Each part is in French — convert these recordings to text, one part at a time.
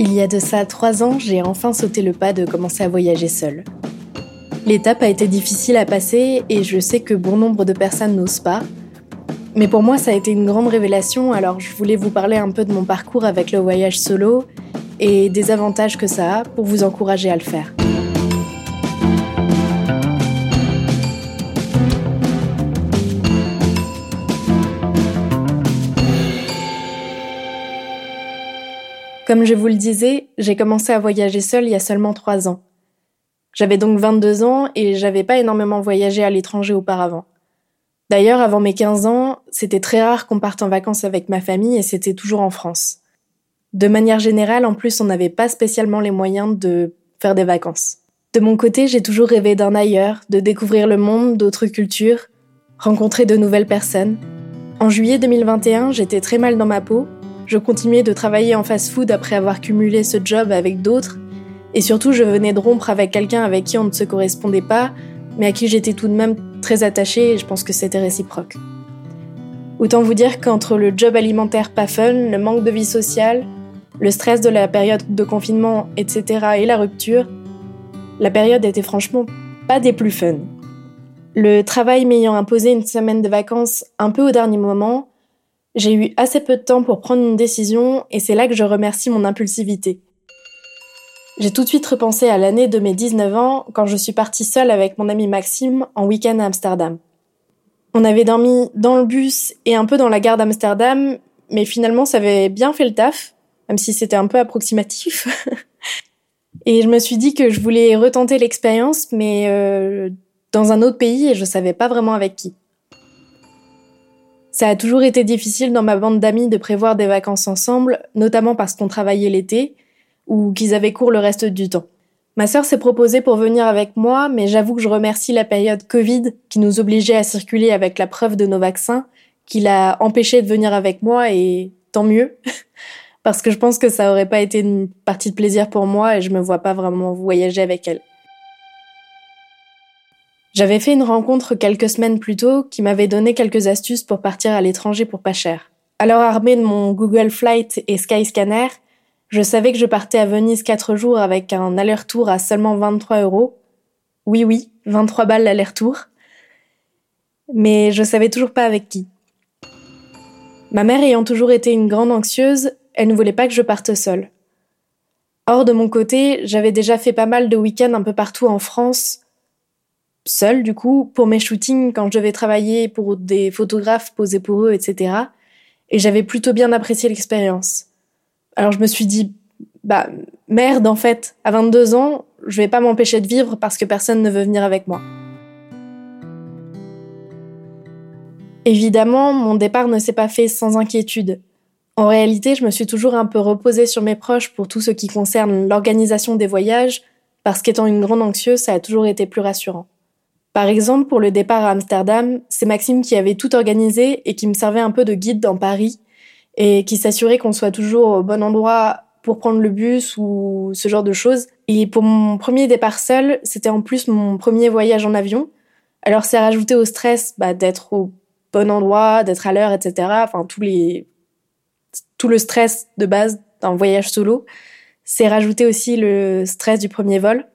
Il y a de ça trois ans, j'ai enfin sauté le pas de commencer à voyager seule. L'étape a été difficile à passer et je sais que bon nombre de personnes n'osent pas. Mais pour moi, ça a été une grande révélation, alors je voulais vous parler un peu de mon parcours avec le voyage solo et des avantages que ça a pour vous encourager à le faire. Comme je vous le disais, j'ai commencé à voyager seule il y a seulement trois ans. J'avais donc 22 ans et j'avais pas énormément voyagé à l'étranger auparavant. D'ailleurs, avant mes 15 ans, c'était très rare qu'on parte en vacances avec ma famille et c'était toujours en France. De manière générale, en plus, on n'avait pas spécialement les moyens de faire des vacances. De mon côté, j'ai toujours rêvé d'un ailleurs, de découvrir le monde, d'autres cultures, rencontrer de nouvelles personnes. En juillet 2021, j'étais très mal dans ma peau je continuais de travailler en fast-food après avoir cumulé ce job avec d'autres. Et surtout, je venais de rompre avec quelqu'un avec qui on ne se correspondait pas, mais à qui j'étais tout de même très attachée et je pense que c'était réciproque. Autant vous dire qu'entre le job alimentaire pas fun, le manque de vie sociale, le stress de la période de confinement, etc. et la rupture, la période était franchement pas des plus fun. Le travail m'ayant imposé une semaine de vacances un peu au dernier moment, j'ai eu assez peu de temps pour prendre une décision et c'est là que je remercie mon impulsivité. J'ai tout de suite repensé à l'année de mes 19 ans quand je suis partie seule avec mon ami Maxime en week-end à Amsterdam. On avait dormi dans le bus et un peu dans la gare d'Amsterdam, mais finalement ça avait bien fait le taf, même si c'était un peu approximatif. et je me suis dit que je voulais retenter l'expérience, mais euh, dans un autre pays et je savais pas vraiment avec qui. Ça a toujours été difficile dans ma bande d'amis de prévoir des vacances ensemble, notamment parce qu'on travaillait l'été ou qu'ils avaient cours le reste du temps. Ma sœur s'est proposée pour venir avec moi, mais j'avoue que je remercie la période Covid qui nous obligeait à circuler avec la preuve de nos vaccins, qui l'a empêché de venir avec moi et tant mieux. parce que je pense que ça aurait pas été une partie de plaisir pour moi et je me vois pas vraiment voyager avec elle. J'avais fait une rencontre quelques semaines plus tôt qui m'avait donné quelques astuces pour partir à l'étranger pour pas cher. Alors armée de mon Google Flight et Skyscanner, je savais que je partais à Venise quatre jours avec un aller-retour à seulement 23 euros. Oui, oui, 23 balles l'aller-retour. Mais je savais toujours pas avec qui. Ma mère ayant toujours été une grande anxieuse, elle ne voulait pas que je parte seule. Or, de mon côté, j'avais déjà fait pas mal de week-ends un peu partout en France, seule du coup pour mes shootings quand je devais travailler pour des photographes poser pour eux, etc. Et j'avais plutôt bien apprécié l'expérience. Alors je me suis dit, bah merde en fait, à 22 ans, je vais pas m'empêcher de vivre parce que personne ne veut venir avec moi. Évidemment, mon départ ne s'est pas fait sans inquiétude. En réalité, je me suis toujours un peu reposée sur mes proches pour tout ce qui concerne l'organisation des voyages, parce qu'étant une grande anxieuse, ça a toujours été plus rassurant. Par exemple, pour le départ à Amsterdam, c'est Maxime qui avait tout organisé et qui me servait un peu de guide dans Paris et qui s'assurait qu'on soit toujours au bon endroit pour prendre le bus ou ce genre de choses. Et pour mon premier départ seul, c'était en plus mon premier voyage en avion. Alors c'est rajouté au stress bah, d'être au bon endroit, d'être à l'heure, etc. Enfin tous les tout le stress de base d'un voyage solo. C'est rajouté aussi le stress du premier vol.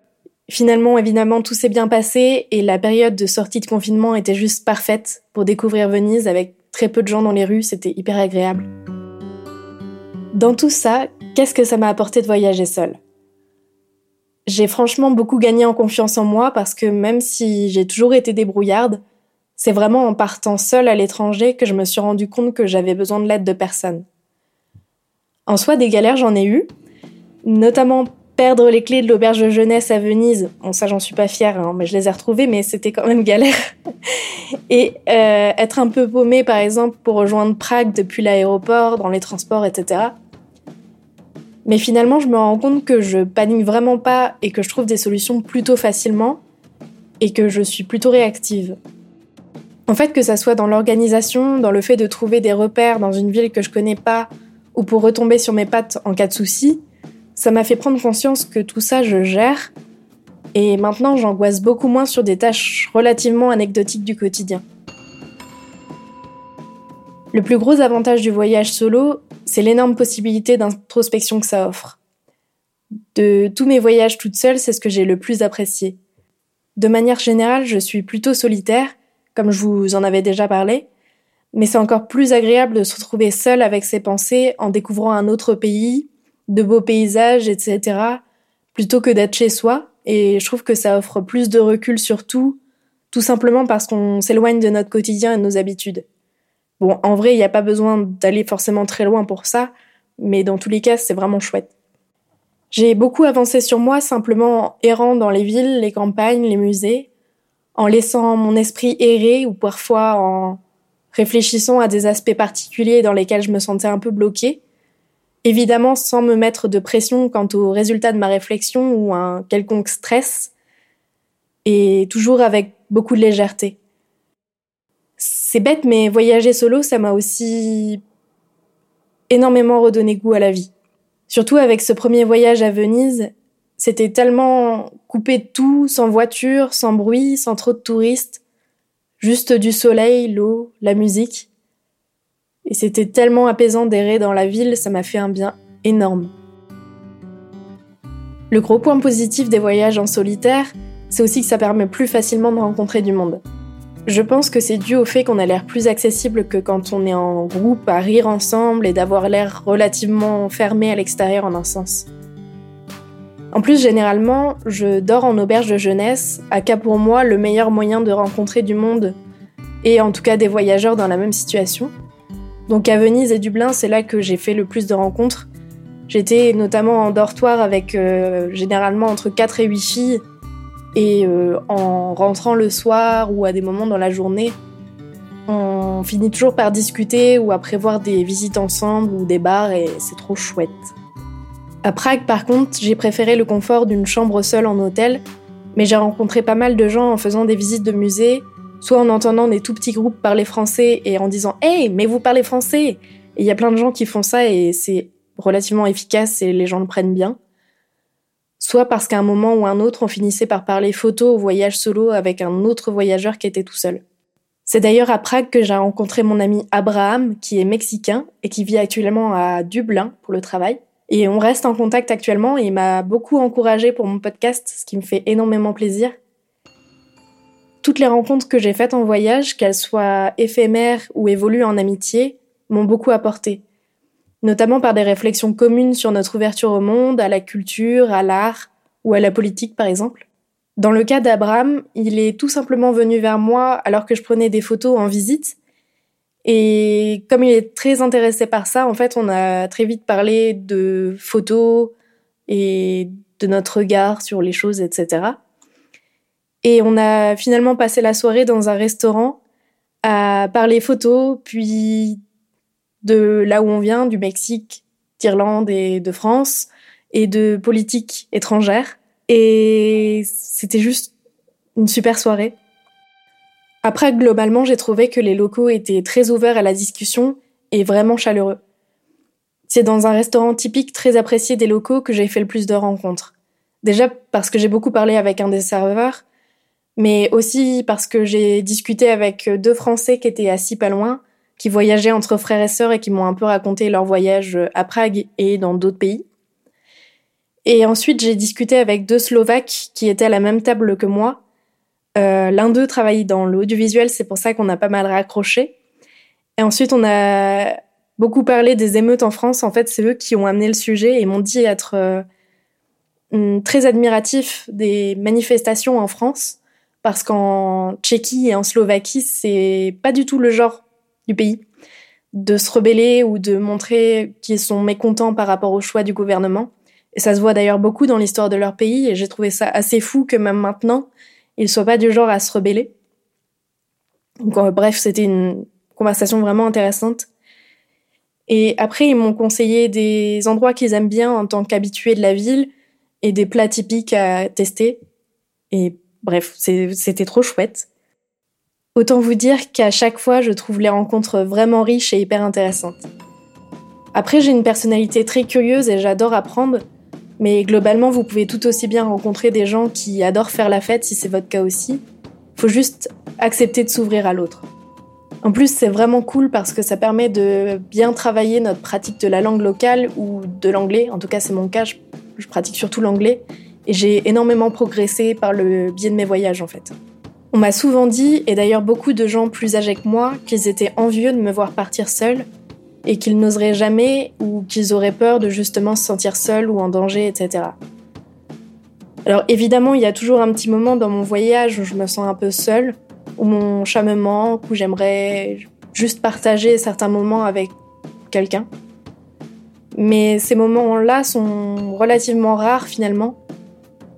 Finalement, évidemment, tout s'est bien passé et la période de sortie de confinement était juste parfaite pour découvrir Venise avec très peu de gens dans les rues, c'était hyper agréable. Dans tout ça, qu'est-ce que ça m'a apporté de voyager seule? J'ai franchement beaucoup gagné en confiance en moi parce que même si j'ai toujours été débrouillarde, c'est vraiment en partant seule à l'étranger que je me suis rendu compte que j'avais besoin de l'aide de personne. En soi, des galères, j'en ai eu, notamment perdre les clés de l'auberge de jeunesse à Venise. Bon, ça, j'en suis pas fière, hein, mais je les ai retrouvées, mais c'était quand même galère. et euh, être un peu paumée, par exemple, pour rejoindre Prague depuis l'aéroport, dans les transports, etc. Mais finalement, je me rends compte que je panique vraiment pas et que je trouve des solutions plutôt facilement et que je suis plutôt réactive. En fait, que ça soit dans l'organisation, dans le fait de trouver des repères dans une ville que je connais pas ou pour retomber sur mes pattes en cas de souci, ça m'a fait prendre conscience que tout ça, je gère. Et maintenant, j'angoisse beaucoup moins sur des tâches relativement anecdotiques du quotidien. Le plus gros avantage du voyage solo, c'est l'énorme possibilité d'introspection que ça offre. De tous mes voyages toute seule, c'est ce que j'ai le plus apprécié. De manière générale, je suis plutôt solitaire, comme je vous en avais déjà parlé, mais c'est encore plus agréable de se retrouver seul avec ses pensées en découvrant un autre pays, de beaux paysages, etc., plutôt que d'être chez soi, et je trouve que ça offre plus de recul sur tout, tout simplement parce qu'on s'éloigne de notre quotidien et de nos habitudes. Bon, en vrai, il n'y a pas besoin d'aller forcément très loin pour ça, mais dans tous les cas, c'est vraiment chouette. J'ai beaucoup avancé sur moi simplement errant dans les villes, les campagnes, les musées, en laissant mon esprit errer ou parfois en réfléchissant à des aspects particuliers dans lesquels je me sentais un peu bloquée. Évidemment sans me mettre de pression quant au résultat de ma réflexion ou un quelconque stress, et toujours avec beaucoup de légèreté. C'est bête, mais voyager solo, ça m'a aussi énormément redonné goût à la vie. Surtout avec ce premier voyage à Venise, c'était tellement coupé de tout, sans voiture, sans bruit, sans trop de touristes, juste du soleil, l'eau, la musique. Et c'était tellement apaisant d'errer dans la ville, ça m'a fait un bien énorme. Le gros point positif des voyages en solitaire, c'est aussi que ça permet plus facilement de rencontrer du monde. Je pense que c'est dû au fait qu'on a l'air plus accessible que quand on est en groupe à rire ensemble et d'avoir l'air relativement fermé à l'extérieur en un sens. En plus, généralement, je dors en auberge de jeunesse, à cas pour moi le meilleur moyen de rencontrer du monde, et en tout cas des voyageurs dans la même situation. Donc à Venise et Dublin, c'est là que j'ai fait le plus de rencontres. J'étais notamment en dortoir avec euh, généralement entre 4 et 8 filles, et euh, en rentrant le soir ou à des moments dans la journée, on finit toujours par discuter ou à prévoir des visites ensemble ou des bars et c'est trop chouette. À Prague, par contre, j'ai préféré le confort d'une chambre seule en hôtel, mais j'ai rencontré pas mal de gens en faisant des visites de musées, soit en entendant des tout petits groupes parler français et en disant Hey, mais vous parlez français Et il y a plein de gens qui font ça et c'est relativement efficace et les gens le prennent bien soit parce qu'à un moment ou un autre, on finissait par parler photo au voyage solo avec un autre voyageur qui était tout seul. C'est d'ailleurs à Prague que j'ai rencontré mon ami Abraham, qui est mexicain et qui vit actuellement à Dublin pour le travail. Et on reste en contact actuellement et il m'a beaucoup encouragé pour mon podcast, ce qui me fait énormément plaisir. Toutes les rencontres que j'ai faites en voyage, qu'elles soient éphémères ou évoluent en amitié, m'ont beaucoup apporté notamment par des réflexions communes sur notre ouverture au monde, à la culture, à l'art ou à la politique par exemple. Dans le cas d'Abraham, il est tout simplement venu vers moi alors que je prenais des photos en visite. Et comme il est très intéressé par ça, en fait, on a très vite parlé de photos et de notre regard sur les choses, etc. Et on a finalement passé la soirée dans un restaurant à parler photos, puis de là où on vient, du Mexique, d'Irlande et de France, et de politique étrangère. Et c'était juste une super soirée. Après, globalement, j'ai trouvé que les locaux étaient très ouverts à la discussion et vraiment chaleureux. C'est dans un restaurant typique très apprécié des locaux que j'ai fait le plus de rencontres. Déjà parce que j'ai beaucoup parlé avec un des serveurs, mais aussi parce que j'ai discuté avec deux Français qui étaient assis pas loin qui voyageaient entre frères et sœurs et qui m'ont un peu raconté leur voyage à Prague et dans d'autres pays. Et ensuite, j'ai discuté avec deux Slovaques qui étaient à la même table que moi. Euh, L'un d'eux travaille dans l'audiovisuel, c'est pour ça qu'on a pas mal raccroché. Et ensuite, on a beaucoup parlé des émeutes en France. En fait, c'est eux qui ont amené le sujet et m'ont dit être euh, très admiratifs des manifestations en France, parce qu'en Tchéquie et en Slovaquie, c'est pas du tout le genre du pays, de se rebeller ou de montrer qu'ils sont mécontents par rapport au choix du gouvernement. Et ça se voit d'ailleurs beaucoup dans l'histoire de leur pays, et j'ai trouvé ça assez fou que même maintenant, ils soient pas du genre à se rebeller. Donc, euh, bref, c'était une conversation vraiment intéressante. Et après, ils m'ont conseillé des endroits qu'ils aiment bien en tant qu'habitués de la ville et des plats typiques à tester. Et bref, c'était trop chouette. Autant vous dire qu'à chaque fois, je trouve les rencontres vraiment riches et hyper intéressantes. Après, j'ai une personnalité très curieuse et j'adore apprendre, mais globalement, vous pouvez tout aussi bien rencontrer des gens qui adorent faire la fête si c'est votre cas aussi. Faut juste accepter de s'ouvrir à l'autre. En plus, c'est vraiment cool parce que ça permet de bien travailler notre pratique de la langue locale ou de l'anglais. En tout cas, c'est mon cas. je pratique surtout l'anglais, et j'ai énormément progressé par le biais de mes voyages en fait. On m'a souvent dit, et d'ailleurs beaucoup de gens plus âgés que moi, qu'ils étaient envieux de me voir partir seule, et qu'ils n'oseraient jamais ou qu'ils auraient peur de justement se sentir seuls ou en danger, etc. Alors évidemment, il y a toujours un petit moment dans mon voyage où je me sens un peu seule, où mon chat me manque, où j'aimerais juste partager certains moments avec quelqu'un. Mais ces moments-là sont relativement rares finalement.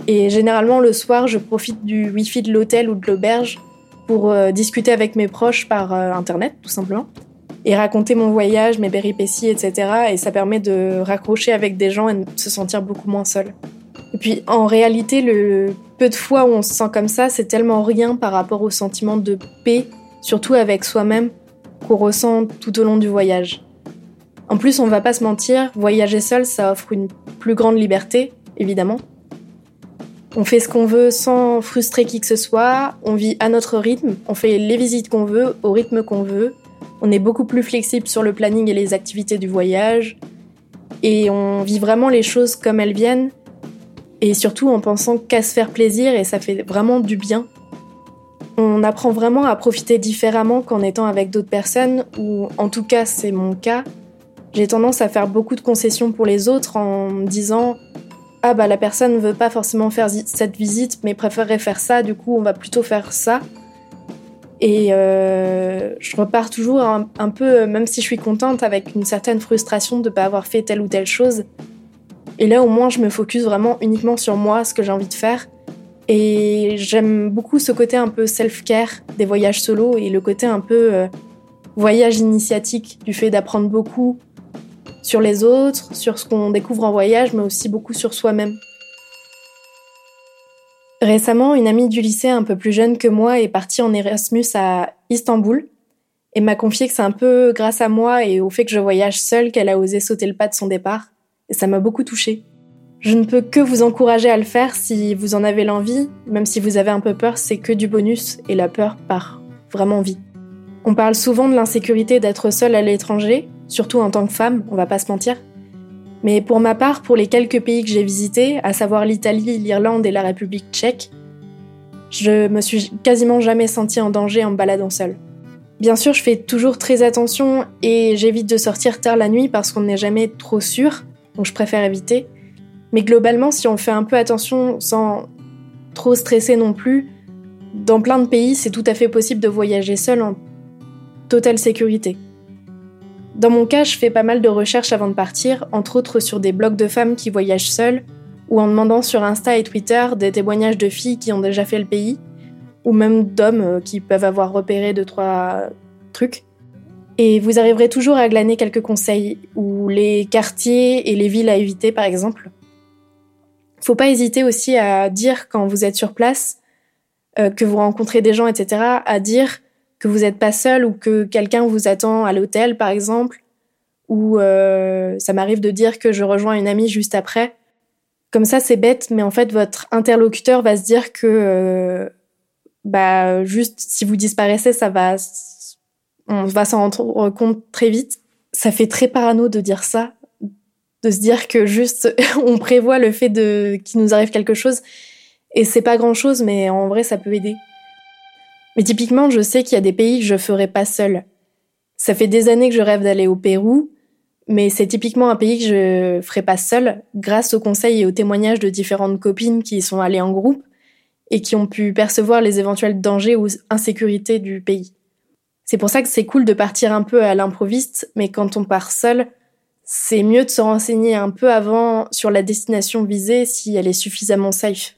Et généralement le soir, je profite du wifi de l'hôtel ou de l'auberge pour euh, discuter avec mes proches par euh, internet tout simplement et raconter mon voyage, mes péripéties, etc. Et ça permet de raccrocher avec des gens et de se sentir beaucoup moins seul. Et puis en réalité, le peu de fois où on se sent comme ça, c'est tellement rien par rapport au sentiment de paix, surtout avec soi-même, qu'on ressent tout au long du voyage. En plus, on va pas se mentir, voyager seul, ça offre une plus grande liberté, évidemment. On fait ce qu'on veut sans frustrer qui que ce soit, on vit à notre rythme, on fait les visites qu'on veut, au rythme qu'on veut, on est beaucoup plus flexible sur le planning et les activités du voyage, et on vit vraiment les choses comme elles viennent, et surtout en pensant qu'à se faire plaisir, et ça fait vraiment du bien. On apprend vraiment à profiter différemment qu'en étant avec d'autres personnes, ou en tout cas c'est mon cas. J'ai tendance à faire beaucoup de concessions pour les autres en me disant ah bah la personne ne veut pas forcément faire cette visite mais préférerait faire ça, du coup on va plutôt faire ça. Et euh, je repars toujours un, peu, même si je suis contente, avec une certaine frustration de ne pas avoir fait telle ou telle chose. Et là au moins je me focus vraiment uniquement sur moi, ce que j'ai envie de faire. Et j'aime beaucoup ce côté un peu self-care des voyages solo et le côté un peu euh, voyage initiatique du fait d'apprendre beaucoup sur les autres, sur ce qu'on découvre en voyage, mais aussi beaucoup sur soi-même. Récemment, une amie du lycée un peu plus jeune que moi est partie en Erasmus à Istanbul et m'a confié que c'est un peu grâce à moi et au fait que je voyage seule qu'elle a osé sauter le pas de son départ. Et ça m'a beaucoup touchée. Je ne peux que vous encourager à le faire si vous en avez l'envie, même si vous avez un peu peur, c'est que du bonus et la peur part vraiment vite. On parle souvent de l'insécurité d'être seule à l'étranger, surtout en tant que femme, on va pas se mentir. Mais pour ma part, pour les quelques pays que j'ai visités, à savoir l'Italie, l'Irlande et la République tchèque, je me suis quasiment jamais sentie en danger en me baladant seule. Bien sûr, je fais toujours très attention et j'évite de sortir tard la nuit parce qu'on n'est jamais trop sûr, donc je préfère éviter. Mais globalement, si on fait un peu attention sans trop stresser non plus, dans plein de pays, c'est tout à fait possible de voyager seul en totale sécurité. Dans mon cas, je fais pas mal de recherches avant de partir, entre autres sur des blogs de femmes qui voyagent seules, ou en demandant sur Insta et Twitter des témoignages de filles qui ont déjà fait le pays, ou même d'hommes euh, qui peuvent avoir repéré deux, trois trucs. Et vous arriverez toujours à glaner quelques conseils, ou les quartiers et les villes à éviter par exemple. Faut pas hésiter aussi à dire quand vous êtes sur place, euh, que vous rencontrez des gens, etc., à dire que vous n'êtes pas seul ou que quelqu'un vous attend à l'hôtel, par exemple, ou euh, ça m'arrive de dire que je rejoins une amie juste après. Comme ça, c'est bête, mais en fait, votre interlocuteur va se dire que, euh, bah, juste si vous disparaissez, ça va, on va s'en rendre compte très vite. Ça fait très parano de dire ça, de se dire que juste on prévoit le fait de qu'il nous arrive quelque chose et c'est pas grand chose mais en vrai ça peut aider. Mais typiquement, je sais qu'il y a des pays que je ferai pas seule. Ça fait des années que je rêve d'aller au Pérou, mais c'est typiquement un pays que je ferai pas seule grâce aux conseils et aux témoignages de différentes copines qui y sont allées en groupe et qui ont pu percevoir les éventuels dangers ou insécurités du pays. C'est pour ça que c'est cool de partir un peu à l'improviste, mais quand on part seul, c'est mieux de se renseigner un peu avant sur la destination visée si elle est suffisamment safe.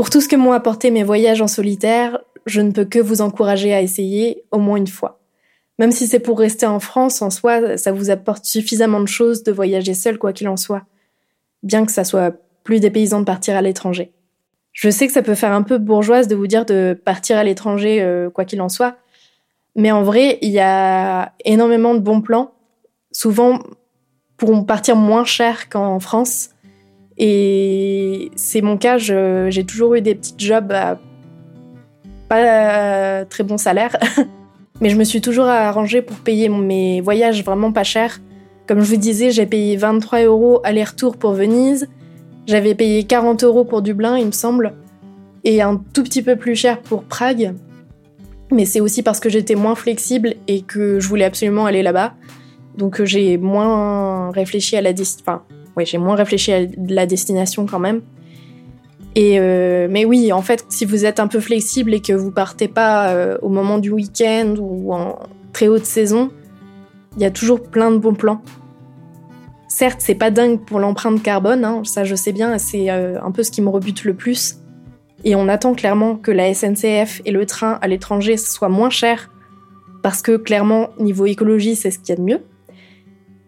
Pour tout ce que m'ont apporté mes voyages en solitaire, je ne peux que vous encourager à essayer au moins une fois. Même si c'est pour rester en France, en soi, ça vous apporte suffisamment de choses de voyager seul quoi qu'il en soit. Bien que ça soit plus dépaysant de partir à l'étranger. Je sais que ça peut faire un peu bourgeoise de vous dire de partir à l'étranger euh, quoi qu'il en soit, mais en vrai, il y a énormément de bons plans souvent pourront partir moins cher qu'en France. Et c'est mon cas, j'ai toujours eu des petits jobs à pas très bon salaire. Mais je me suis toujours arrangée pour payer mes voyages vraiment pas cher. Comme je vous disais, j'ai payé 23 euros aller-retour pour Venise, j'avais payé 40 euros pour Dublin, il me semble, et un tout petit peu plus cher pour Prague. Mais c'est aussi parce que j'étais moins flexible et que je voulais absolument aller là-bas. Donc j'ai moins réfléchi à la enfin, ouais, j'ai moins réfléchi à la destination quand même. Et euh, mais oui, en fait, si vous êtes un peu flexible et que vous partez pas euh, au moment du week-end ou en très haute saison, il y a toujours plein de bons plans. Certes, c'est pas dingue pour l'empreinte carbone, hein, ça je sais bien, c'est euh, un peu ce qui me rebute le plus. Et on attend clairement que la SNCF et le train à l'étranger soient moins chers, parce que clairement, niveau écologie, c'est ce qu'il y a de mieux.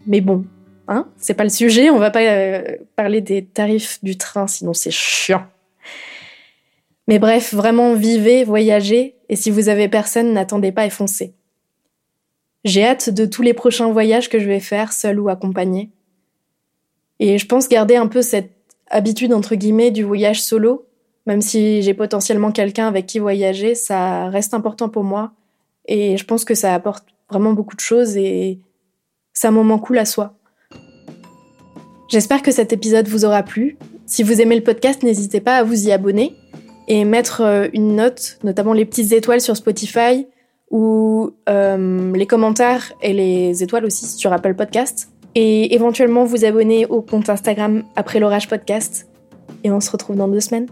Mais bon, hein, c'est pas le sujet, on va pas euh, parler des tarifs du train, sinon c'est chiant. Mais bref, vraiment vivez, voyagez, et si vous avez personne, n'attendez pas et foncez. J'ai hâte de tous les prochains voyages que je vais faire, seul ou accompagné. Et je pense garder un peu cette habitude, entre guillemets, du voyage solo, même si j'ai potentiellement quelqu'un avec qui voyager, ça reste important pour moi. Et je pense que ça apporte vraiment beaucoup de choses et c'est un moment cool à soi. J'espère que cet épisode vous aura plu. Si vous aimez le podcast, n'hésitez pas à vous y abonner et mettre euh, une note, notamment les petites étoiles sur Spotify ou euh, les commentaires et les étoiles aussi sur Apple Podcast. Et éventuellement vous abonner au compte Instagram après l'orage podcast. Et on se retrouve dans deux semaines.